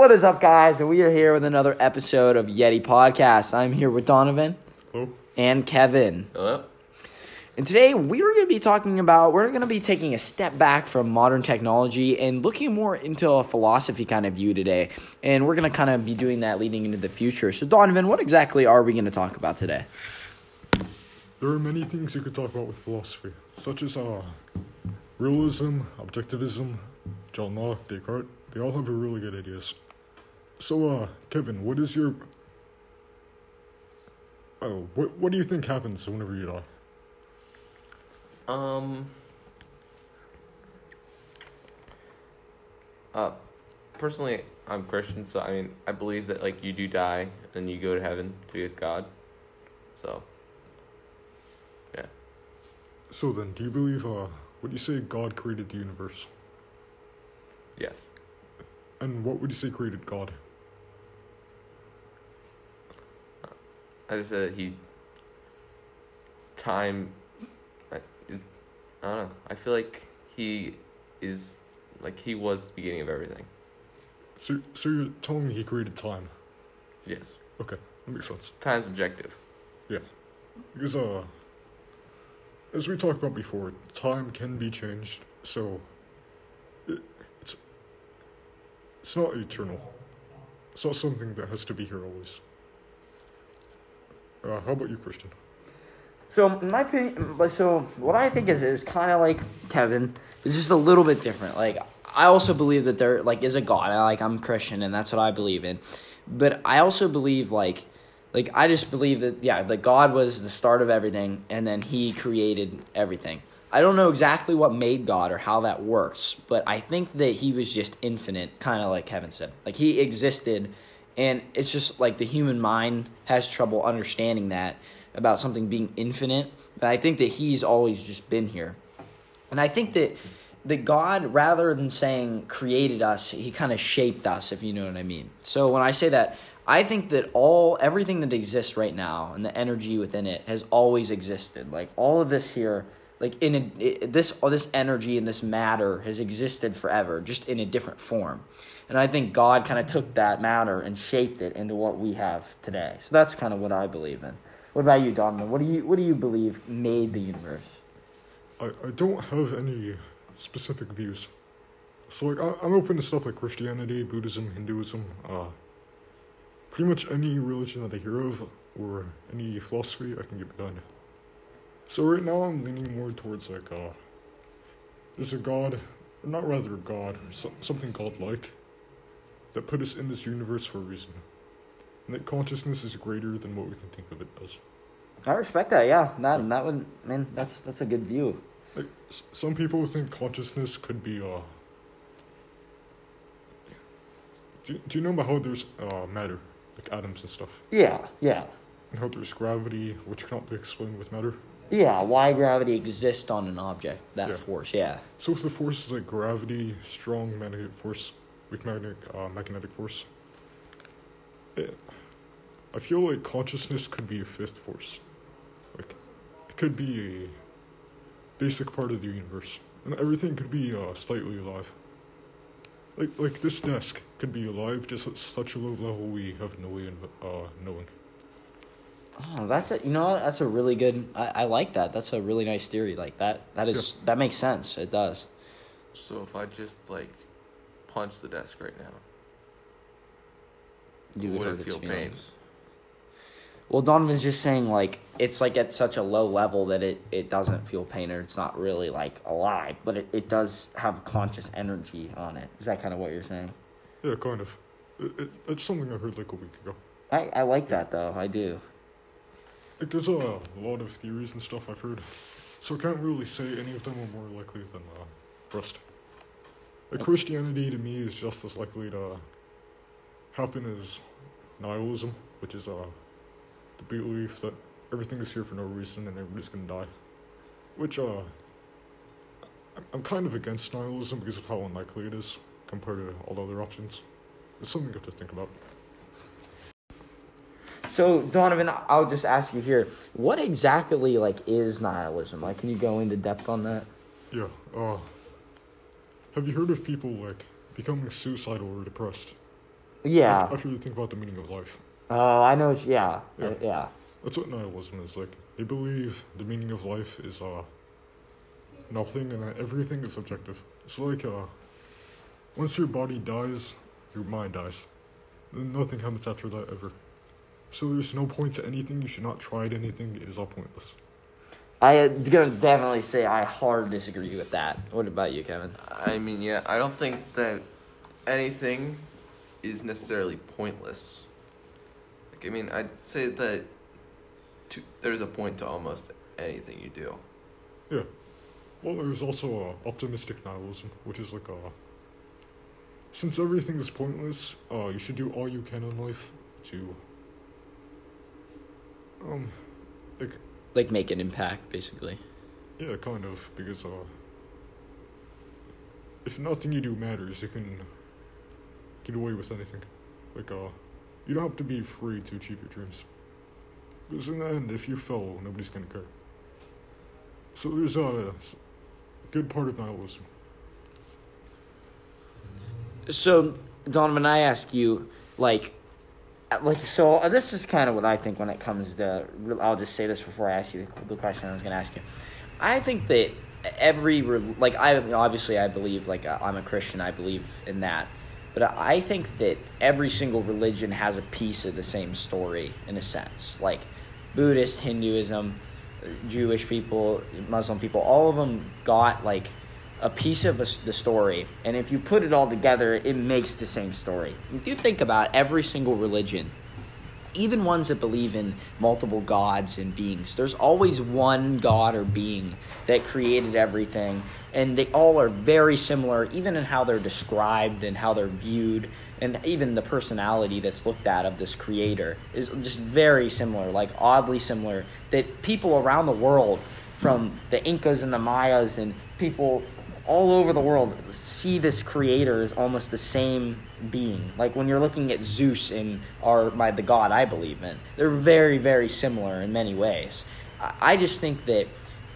What is up, guys? And we are here with another episode of Yeti Podcast. I'm here with Donovan Hello? and Kevin. Hello? And today we are going to be talking about, we're going to be taking a step back from modern technology and looking more into a philosophy kind of view today. And we're going to kind of be doing that leading into the future. So, Donovan, what exactly are we going to talk about today? There are many things you could talk about with philosophy, such as uh, realism, objectivism, John Locke, Descartes. They all have really good ideas. So, uh, Kevin, what is your. Oh, what, what do you think happens whenever you die? Um. Uh, personally, I'm Christian, so I mean, I believe that like you do die and you go to heaven to be with God. So. Yeah. So then, do you believe, uh, would you say God created the universe? Yes. And what would you say created God? I just said he. Time. I, is, I don't know. I feel like he is like he was the beginning of everything. So, so you're telling me he created time? Yes. Okay, that makes sense. Time's objective. Yeah, because, uh, as we talked about before, time can be changed, so it, it's it's not eternal. It's not something that has to be here always. Uh, how about you, Christian? So my opinion, so what I think is is kind of like Kevin. It's just a little bit different. Like I also believe that there like is a God. I, like I'm Christian and that's what I believe in. But I also believe like like I just believe that yeah, that God was the start of everything and then he created everything. I don't know exactly what made God or how that works, but I think that he was just infinite, kind of like Kevin said. Like he existed and it's just like the human mind has trouble understanding that about something being infinite. But I think that he's always just been here. And I think that that God, rather than saying created us, he kind of shaped us, if you know what I mean. So when I say that, I think that all everything that exists right now and the energy within it has always existed. Like all of this here, like in a, it, this all this energy and this matter has existed forever, just in a different form. And I think God kind of took that matter and shaped it into what we have today. So that's kind of what I believe in. What about you, Donovan? What do you what do you believe made the universe? I, I don't have any specific views. So, like, I, I'm open to stuff like Christianity, Buddhism, Hinduism, uh, pretty much any religion that I hear of, or any philosophy I can get behind. So, right now, I'm leaning more towards, like, uh, there's a God, or not rather a God, or so, something godlike, that put us in this universe for a reason. And that consciousness is greater than what we can think of it as. I respect that. Yeah, that that would I mean that's that's a good view. Like s- some people think consciousness could be uh. Do, do you know about how there's uh matter, like atoms and stuff, Yeah, yeah, and how there's gravity, which cannot be explained with matter? Yeah. Why gravity exists on an object? That Yeah. force. Yeah. So if the force is like gravity, strong magnetic force, weak magnetic uh, magnetic force. I feel like consciousness could be a fifth force. Like it could be a basic part of the universe, and everything could be uh, slightly alive. Like like this desk could be alive just at such a low level we have no way of uh, knowing. Oh, that's a you know that's a really good. I, I like that. That's a really nice theory. Like that. That is that makes sense. It does. So if I just like punch the desk right now, You would hurt it its feel pain? Well, Donovan's just saying like it's like at such a low level that it, it doesn't feel pain or it's not really like alive, but it, it does have conscious energy on it. Is that kind of what you're saying? Yeah, kind of. It, it, it's something I heard like a week ago. I, I like that though. I do. Like, there's a lot of theories and stuff I've heard, so I can't really say any of them are more likely than uh, rest. Like, Christianity to me is just as likely to happen as nihilism, which is uh, the belief that everything is here for no reason and everybody's gonna die. Which, uh, I'm- I'm kind of against nihilism because of how unlikely it is compared to all the other options. It's something you have to think about. So Donovan, I'll just ask you here: What exactly like is nihilism? Like, can you go into depth on that? Yeah, uh, have you heard of people, like, becoming suicidal or depressed? Yeah. After you think about the meaning of life. Oh, I know. It's, yeah. Yeah. Uh, yeah. That's what nihilism is like. They believe the meaning of life is uh nothing and that everything is subjective. It's like uh once your body dies, your mind dies. Nothing happens after that ever. So there's no point to anything, you should not try at anything, it is all pointless. I am gonna definitely say I hard disagree with that. What about you, Kevin? I mean, yeah, I don't think that anything is necessarily pointless. Like, I mean, I'd say that to, there's a point to almost anything you do. Yeah. Well, there's also uh, optimistic nihilism, which is like uh, since everything is pointless, uh, you should do all you can in life to um, like Like make an impact, basically. yeah, kind of because uh, if nothing you do matters, you can get away with anything. Like uh, you don't have to be free to achieve your dreams. Because in the end, if you fail, nobody's gonna care. So there's a good part of nihilism. So, Donovan, I ask you, like, like, so uh, this is kind of what I think when it comes to. I'll just say this before I ask you the, question I was going to ask you. I think that every like I obviously I believe like uh, I'm a Christian. I believe in that, but I think that every single religion has a piece of the same story in a sense. Like Buddhist, Hinduism, Jewish people, Muslim people, all of them got like a piece of a the story, and if you put it all together, it makes the same story. If you think about every single religion, even ones that believe in multiple gods and beings, there's always one god or being that created everything, and they all are very similar, even in how they're described and how they're viewed, and even the personality that's looked at of this creator is just very similar, like oddly similar. That people around the world, from the Incas and the Mayas and people all over the world see this creator as almost the same being. Like when you're looking at Zeus and our my the god I believe in, they're very very similar in many ways. I just think that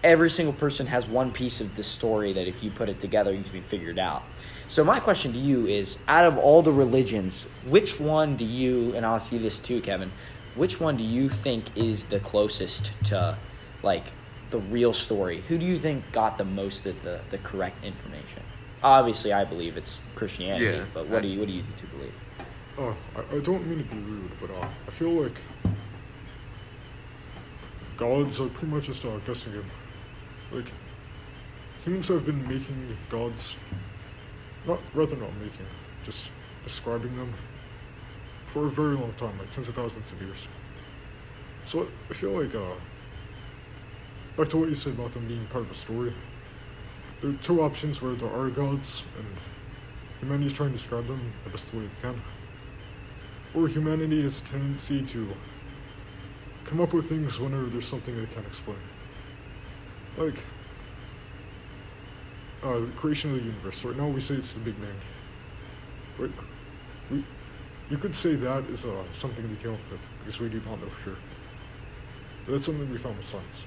every single person has one piece of the story that if you put it together, you can figure it out. So my question to you is: out of all the religions, which one do you? And I'll ask you this too, Kevin. Which one do you think is the closest to, like, the real story? Who do you think got the most of the, the correct information? Obviously, I believe it's Christianity, Yeah, but what I- do you what do you two believe? Uh, I, I don't mean to be rude, but uh, I feel like gods are pretty much just a guessing game. Like, humans have been making gods, not rather not making, just describing them for a very long time, like tens of thousands of years. So I feel like, uh, back to what you said about them being part of a story. There are two options where there are gods, and humanity is trying to describe them the best way it can or humanity has a tendency to come up with things whenever there's something they can't explain. Like, uh, the creation of the universe. Right now we say it's the Big Bang. Right? We, you could say that is uh, something we came up with, because we do not know for sure. But that's something we found with science.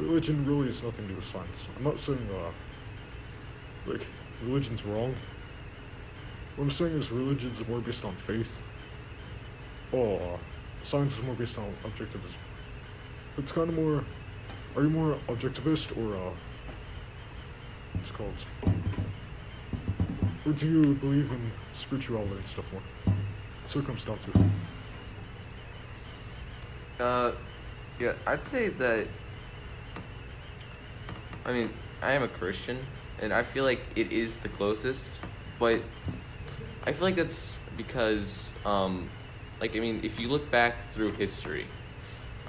Religion really has nothing to do with science. I'm not saying, uh, like, religion's wrong. What I'm saying is religion's more based on faith. Uh, science is more based on objectivism. It's kind of more. Are you more objectivist or uh, what's it called? Or do you believe in spirituality and stuff more? So it comes down to. Uh, yeah, I'd say that. I mean, I am a Christian, and I feel like it is the closest, but I feel like that's because, um, like, I mean, if you look back through history,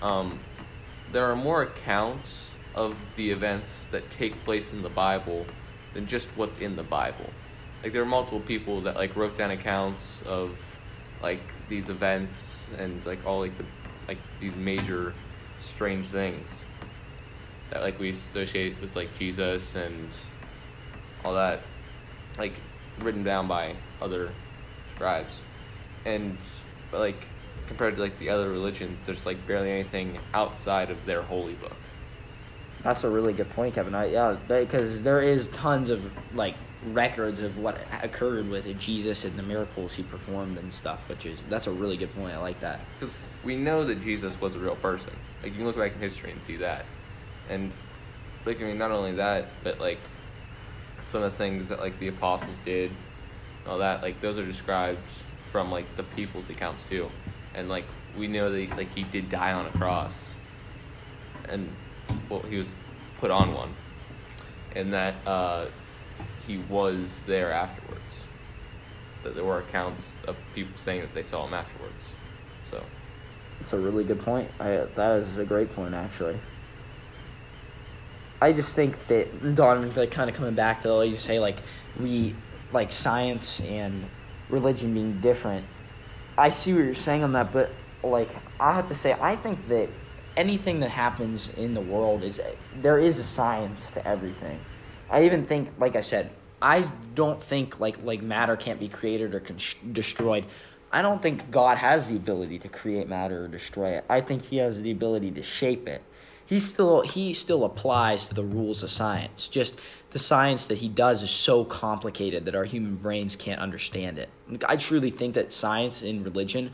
um, there are more accounts of the events that take place in the Bible than just what's in the Bible. Like, there are multiple people that, like, wrote down accounts of, like, these events and, like, all, like, the, like, these major strange things that, like, we associate with, like, Jesus and all that. Like, written down by other scribes. And, but, like, compared to, like, the other religions, there's, like, barely anything outside of their holy book. That's a really good point, Kevin. I, yeah, because there is tons of like records of what occurred with Jesus and the miracles he performed and stuff. Which is that's a really good point. I like that. Because we know that Jesus was a real person. Like you can look back in history and see that, and like I mean, not only that, but like some of the things that like the apostles did, all that like those are described from like the people's accounts too, and like we know that like he did die on a cross, and well he was put on one, and that uh, he was there afterwards. That there were accounts of people saying that they saw him afterwards, so. That's a really good point. I, that is a great point, actually. I just think that Donovan, like, kind of coming back to like you say, like we like science and religion being different. I see what you're saying on that, but like I have to say, I think that anything that happens in the world is there is a science to everything. I even think, like I said, I don't think like like matter can't be created or con- destroyed. I don't think God has the ability to create matter or destroy it. I think He has the ability to shape it he still he still applies to the rules of science. Just the science that he does is so complicated that our human brains can't understand it. I truly think that science and religion,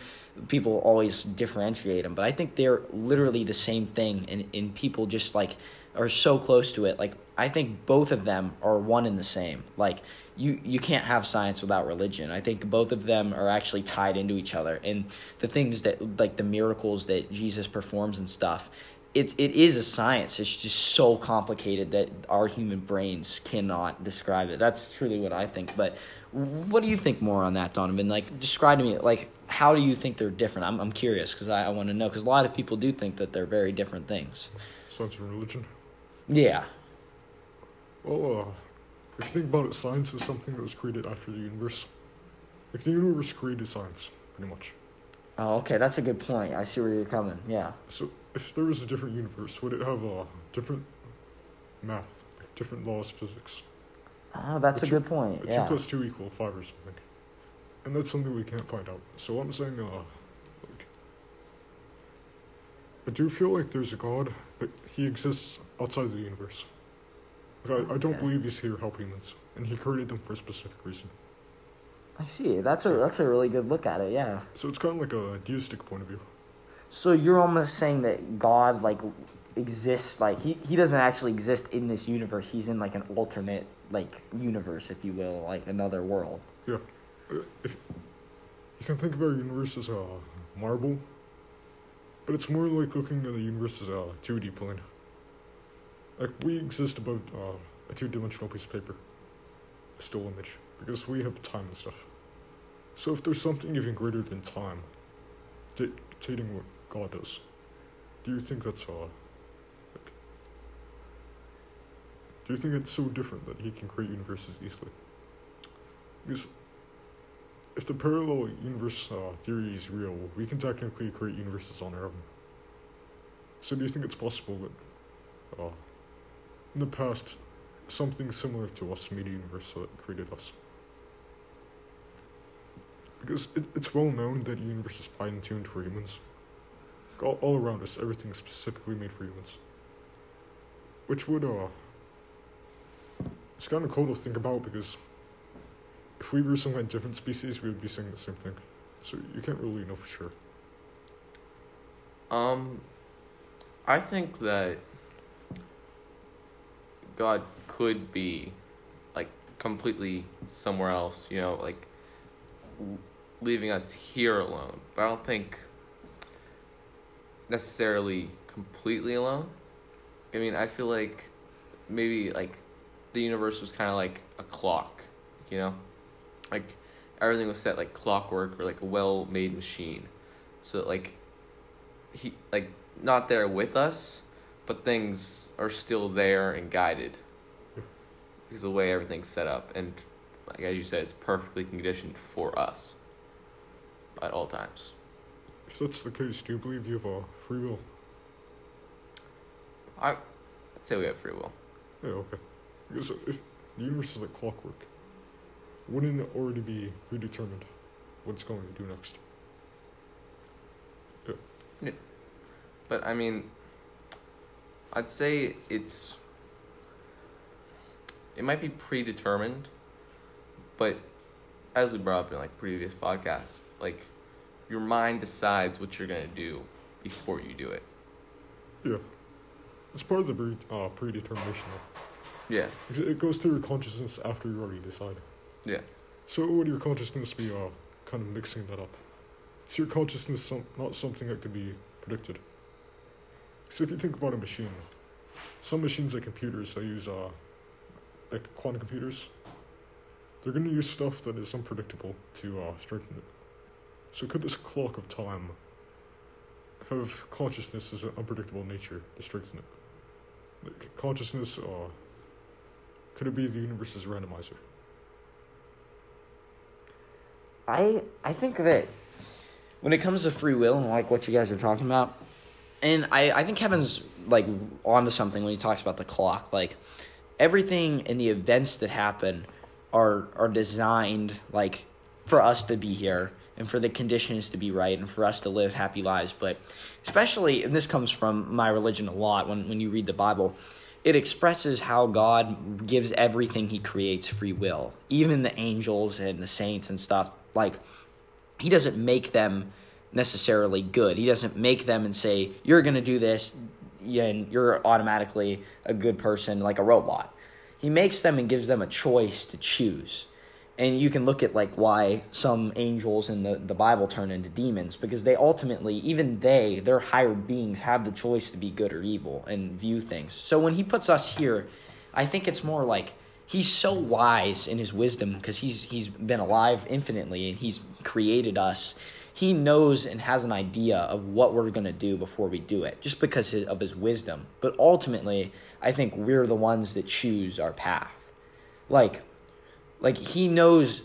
people always differentiate them, but I think they're literally the same thing, and, and people just like are so close to it. Like I think both of them are one and the same. Like you you can't have science without religion. I think both of them are actually tied into each other, and the things that like the miracles that Jesus performs and stuff it's it is a science. It's just so complicated that our human brains cannot describe it. That's truly what I think. But what do you think more on that, Donovan? Like, describe to me like how do you think they're different? I'm I'm curious because I, I want to know because a lot of people do think that they're very different things. Science and religion. Yeah. Well, uh, if you think about it, science is something that was created after the universe. Like the universe created science, pretty much. Oh, okay, that's a good point. I see where you're coming. Yeah. So if there was a different universe, would it have a uh, different math, like different laws of physics? Oh, that's a, a good point. A yeah. Two plus two equal five or something, and that's something we can't find out. So I'm saying, uh, like, I do feel like there's a God, but he exists outside the universe. Like, I, I don't believe he's here helping us, and he created them for a specific reason. I see. That's a that's a really good look at it. Yeah. So it's kind of like a deistic point of view. So you're almost saying that God like exists like he, he doesn't actually exist in this universe. He's in like an alternate like universe, if you will, like another world. Yeah. Uh, if you can think of our universe as a marble, but it's more like looking at the universe as a 2D plane. Like we exist above uh, a two-dimensional piece of paper, a still image, because we have time and stuff. So if there's something even greater than time, dictating what God does. Do you think that's uh, like, do you think it's so different that he can create universes easily? Because if the parallel universe uh, theory is real, we can technically create universes on our own. So do you think it's possible that, uh, in the past, something similar to us made a universe that created us? Because it, it's well known that the universe is fine tuned for humans all, all around us, everything is specifically made for humans. Which would, uh, it's kind of cool to think about because if we were some kind different species, we would be saying the same thing. So you can't really know for sure. Um, I think that God could be like completely somewhere else, you know, like leaving us here alone. But I don't think necessarily completely alone. I mean, I feel like maybe like the universe was kind of like a clock, you know? Like everything was set like clockwork or like a well-made machine. So like he like not there with us, but things are still there and guided. Because the way everything's set up and like as you said, it's perfectly conditioned for us at all times. If that's the case, do you believe you have a free will? I, I'd say we have free will. Yeah, okay. Because if the universe is like clockwork, wouldn't it already be predetermined what it's going to do next? Yeah. yeah. But I mean, I'd say it's. It might be predetermined, but as we brought up in like previous podcasts, like your mind decides what you're gonna do before you do it. Yeah. It's part of the pre- uh, predetermination. Yeah, It goes through your consciousness after you already decide. yeah, So would your consciousness be uh, kind of mixing that up? Is your consciousness some, not something that could be predicted? So if you think about a machine, some machines like computers, they use uh, like quantum computers. They're going to use stuff that is unpredictable to uh, strengthen it. So could this clock of time have consciousness as an unpredictable nature to strengthen it? Like consciousness, could it be the universe's randomizer? I I think that when it comes to free will and like what you guys are talking about, and I I think Kevin's like onto something when he talks about the clock. Like everything in the events that happen are are designed like for us to be here and for the conditions to be right and for us to live happy lives. But especially, and this comes from my religion a lot when when you read the Bible. It expresses how God gives everything He creates free will, even the angels and the saints and stuff. Like, He doesn't make them necessarily good. He doesn't make them and say, You're going to do this, and you're automatically a good person like a robot. He makes them and gives them a choice to choose. And you can look at like why some angels in the, the Bible turn into demons because they ultimately, even they, their higher beings, have the choice to be good or evil and view things. So when he puts us here, I think it's more like he's so wise in his wisdom because he's he's been alive infinitely and he's created us. He knows and has an idea of what we're going to do before we do it, just because of his wisdom. But ultimately, I think we're the ones that choose our path. Like like he knows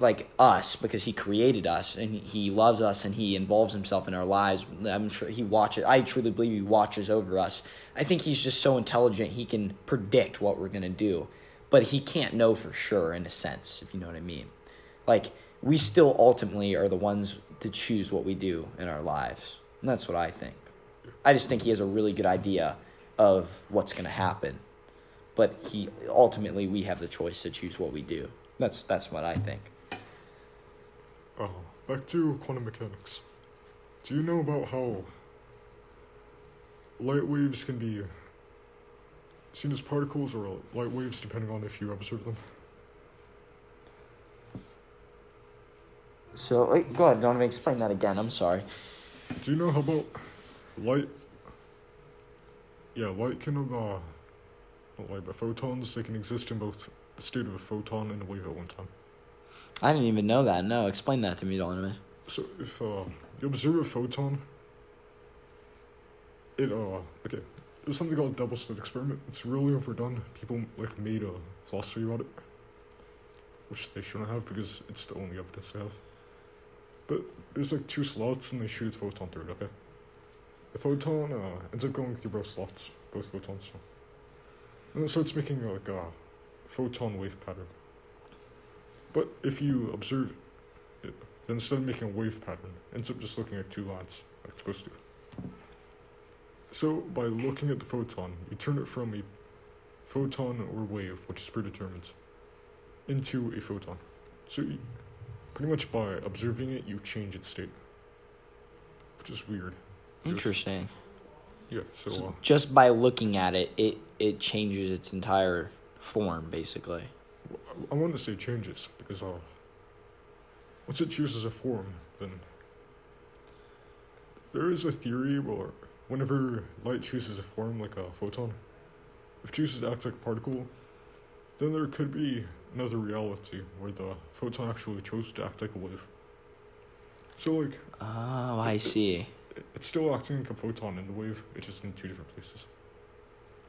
like us because he created us and he loves us and he involves himself in our lives. I'm sure he watches i truly believe he watches over us. I think he's just so intelligent he can predict what we're going to do but he can't know for sure in a sense if you know what i mean. Like we still ultimately are the ones to choose what we do in our lives. And that's what i think. I just think he has a really good idea of what's going to happen but he ultimately we have the choice to choose what we do. That's that's what I think. Uh, back to quantum mechanics. Do you know about how light waves can be seen as particles or light waves depending on if you observe them? So wait, go ahead, don't explain that again. I'm sorry. Do you know how about light? Yeah, light can, uh, light, but photons, they can exist in both the state of a photon and a wave at one time. I didn't even know that. No, explain that to me, Donovan. So if uh, you observe a photon, it uh okay, there's something called double slit experiment. It's really overdone. People like made a philosophy about it, which they shouldn't have because it's the only evidence they have. But there's like two slots and they shoot a photon through it. Okay, the photon uh, ends up going through both slots, both photons. So. Uh, and it starts making like a photon wave pattern. But if you observe it, then instead of making a wave pattern, it ends up just looking at two lines, like it's supposed to. So by looking at the photon, you turn it from a photon or wave, which is predetermined, into a photon. So you, pretty much by observing it, you change its state, which is weird. Interesting. Yeah. So uh, Just by looking at it, it it changes its entire form, basically. I want to say changes because uh, once it chooses a form, then there is a theory where whenever light chooses a form like a photon, if it chooses to act like a particle, then there could be another reality where the photon actually chose to act like a wave. So like Oh, I see. It- it's still acting like a photon in the wave, it's just in two different places.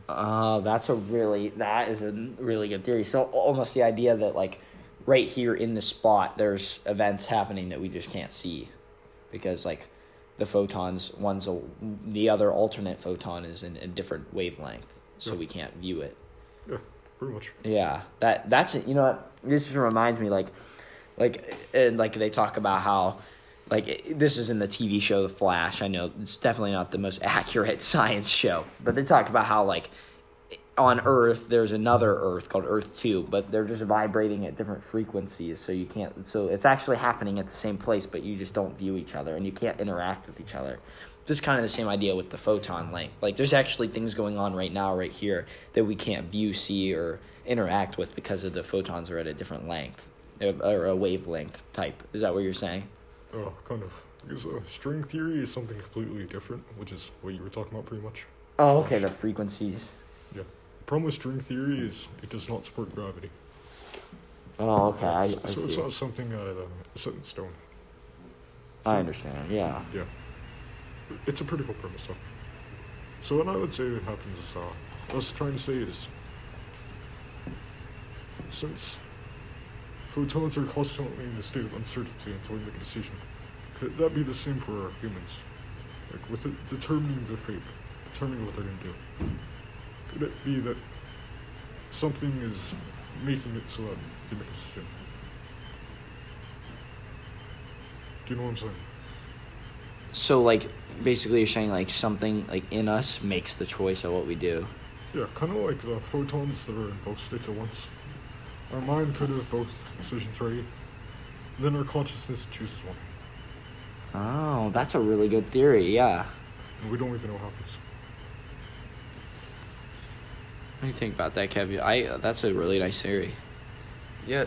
Oh, that's a really that is a really good theory. So almost the idea that like right here in the spot, there's events happening that we just can't see, because like the photons, one's a the other alternate photon is in a different wavelength, so Yeah. we can't view it. Yeah, pretty much. Yeah, that that's it. you know what this just reminds me like, like and like they talk about how, like this is in the TV show The Flash. I know it's definitely not the most accurate science show, but they talk about how like, on Earth, there's another Earth called Earth Two, but they're just vibrating at different frequencies, so you can't. So it's actually happening at the same place, but you just don't view each other and you can't interact with each other. This is kind of the same idea with the photon length. Like, there's actually things going on right now, right here, that we can't view, see, or interact with because of the photons are at a different length or a wavelength type. Is that what you're saying? Uh, kind of. Because uh, string theory is something completely different, which is what you were talking about pretty much. Oh, okay, the frequencies. Yeah. The problem with string theory is it does not support gravity. Oh, okay, I, I so it's not something uh, set in stone. I understand. Yeah. Yeah. It's a pretty cool premise, though. So what I would say that happens is, uh, I was trying to say is, since photons are constantly in a state of uncertainty until we make a decision, could that be the same for our humans? Like with it determining their fate, determining what they're gonna do. Could it be that something is making it so that they make a decision? Do you know what I'm saying? So, like, basically, you're saying like something like in us makes the choice of what we do. Yeah, kind of like the photons that are in both states at once. Our mind could have both decisions ready, then our consciousness chooses one, Oh, that's a really good theory. Yeah. and we don't even know what happens. What do you think about that, Kev? I that's a really nice theory. Yeah,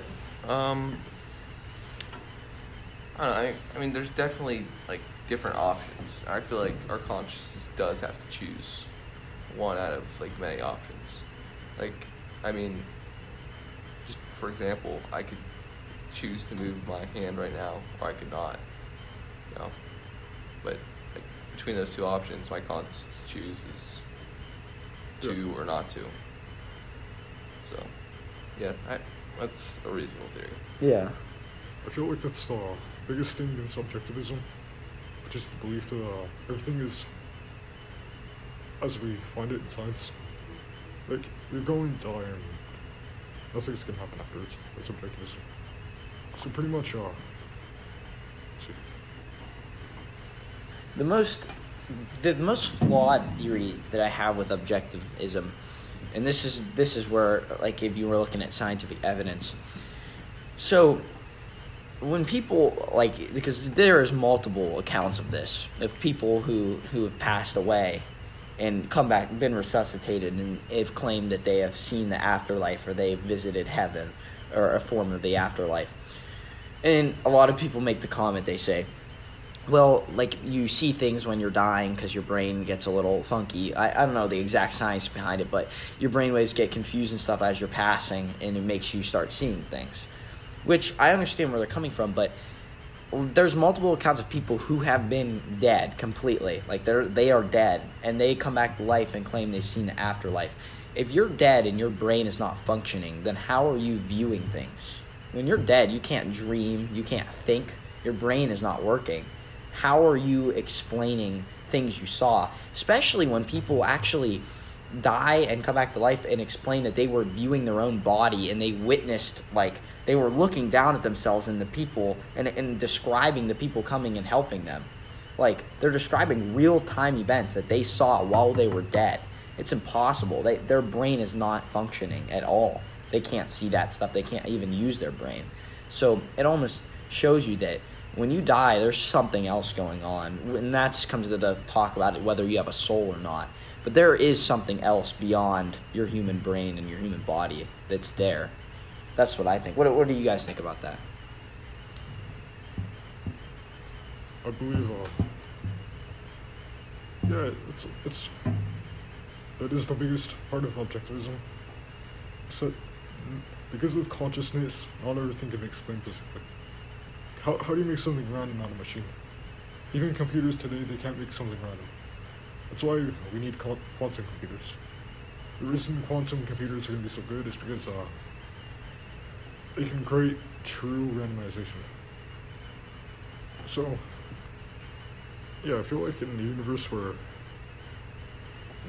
um, I don't know. I, I mean, there's definitely like different options. I feel like our consciousness does have to choose one out of like many options. Like, I mean, just for example, I could choose to move my hand right now, or I could not. You know, but like between those two options, my conscience chooses to or not to. So, yeah, I, that's a reasonable theory. Yeah. I feel like that's the biggest thing in subjectivism, which is the belief that uh, everything is as we find it in science. Like, you're going to die and nothing's gonna happen afterwards. That's objectivism. So pretty much, uh. The most the most flawed theory that I have with objectivism, and this is this is where like if you were looking at scientific evidence. So when people like because there is multiple accounts of this of people who who have passed away and come back been resuscitated and have claimed that they have seen the afterlife or they have visited heaven or a form of the afterlife and a lot of people make the comment they say well, like you see things when you're dying because your brain gets a little funky. I, I don't know the exact science behind it, but your brain waves get confused and stuff as you're passing, and it makes you start seeing things. Which I understand where they're coming from, but there's multiple accounts of people who have been dead completely. Like they're they are dead, and they come back to life and claim they've seen the afterlife. If you're dead and your brain is not functioning, then how are you viewing things? When you're dead, you can't dream, you can't think, your brain is not working how are you explaining things you saw especially when people actually die and come back to life and explain that they were viewing their own body and they witnessed like they were looking down at themselves and the people and, and describing the people coming and helping them. Like they're describing real time events that they saw while they were dead. It's impossible. They, their brain is not functioning at all. They can't see that stuff. They can't even use their brain. So it almost shows you that when you die, there's something else going on, and that comes to the talk about it, whether you have a soul or not. But there is something else beyond your human brain and your human body that's there. That's what I think. What, what do you guys think about that? I believe, uh, yeah, it's, it's, that is the biggest part of objectivism. So, because of consciousness, not everything can be explained physically. How, how do you make something random out of a machine? Even computers today, they can't make something random. That's why we need quantum computers. The reason quantum computers are going to be so good is because uh, they can create true randomization. So, yeah, I feel like in the universe where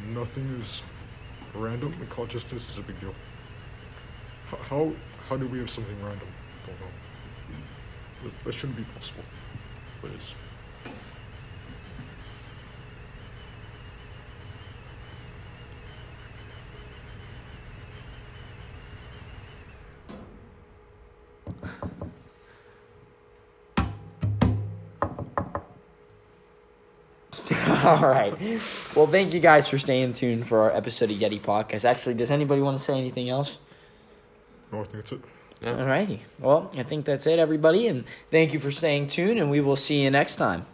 nothing is random, the consciousness is a big deal. How how do we have something random? Don't know. That, that shouldn't be possible, but it All right. Well, thank you guys for staying tuned for our episode of Yeti Podcast. Actually, does anybody want to say anything else? No, I think that's it. Yeah. All righty. Well, I think that's it, everybody. And thank you for staying tuned, and we will see you next time.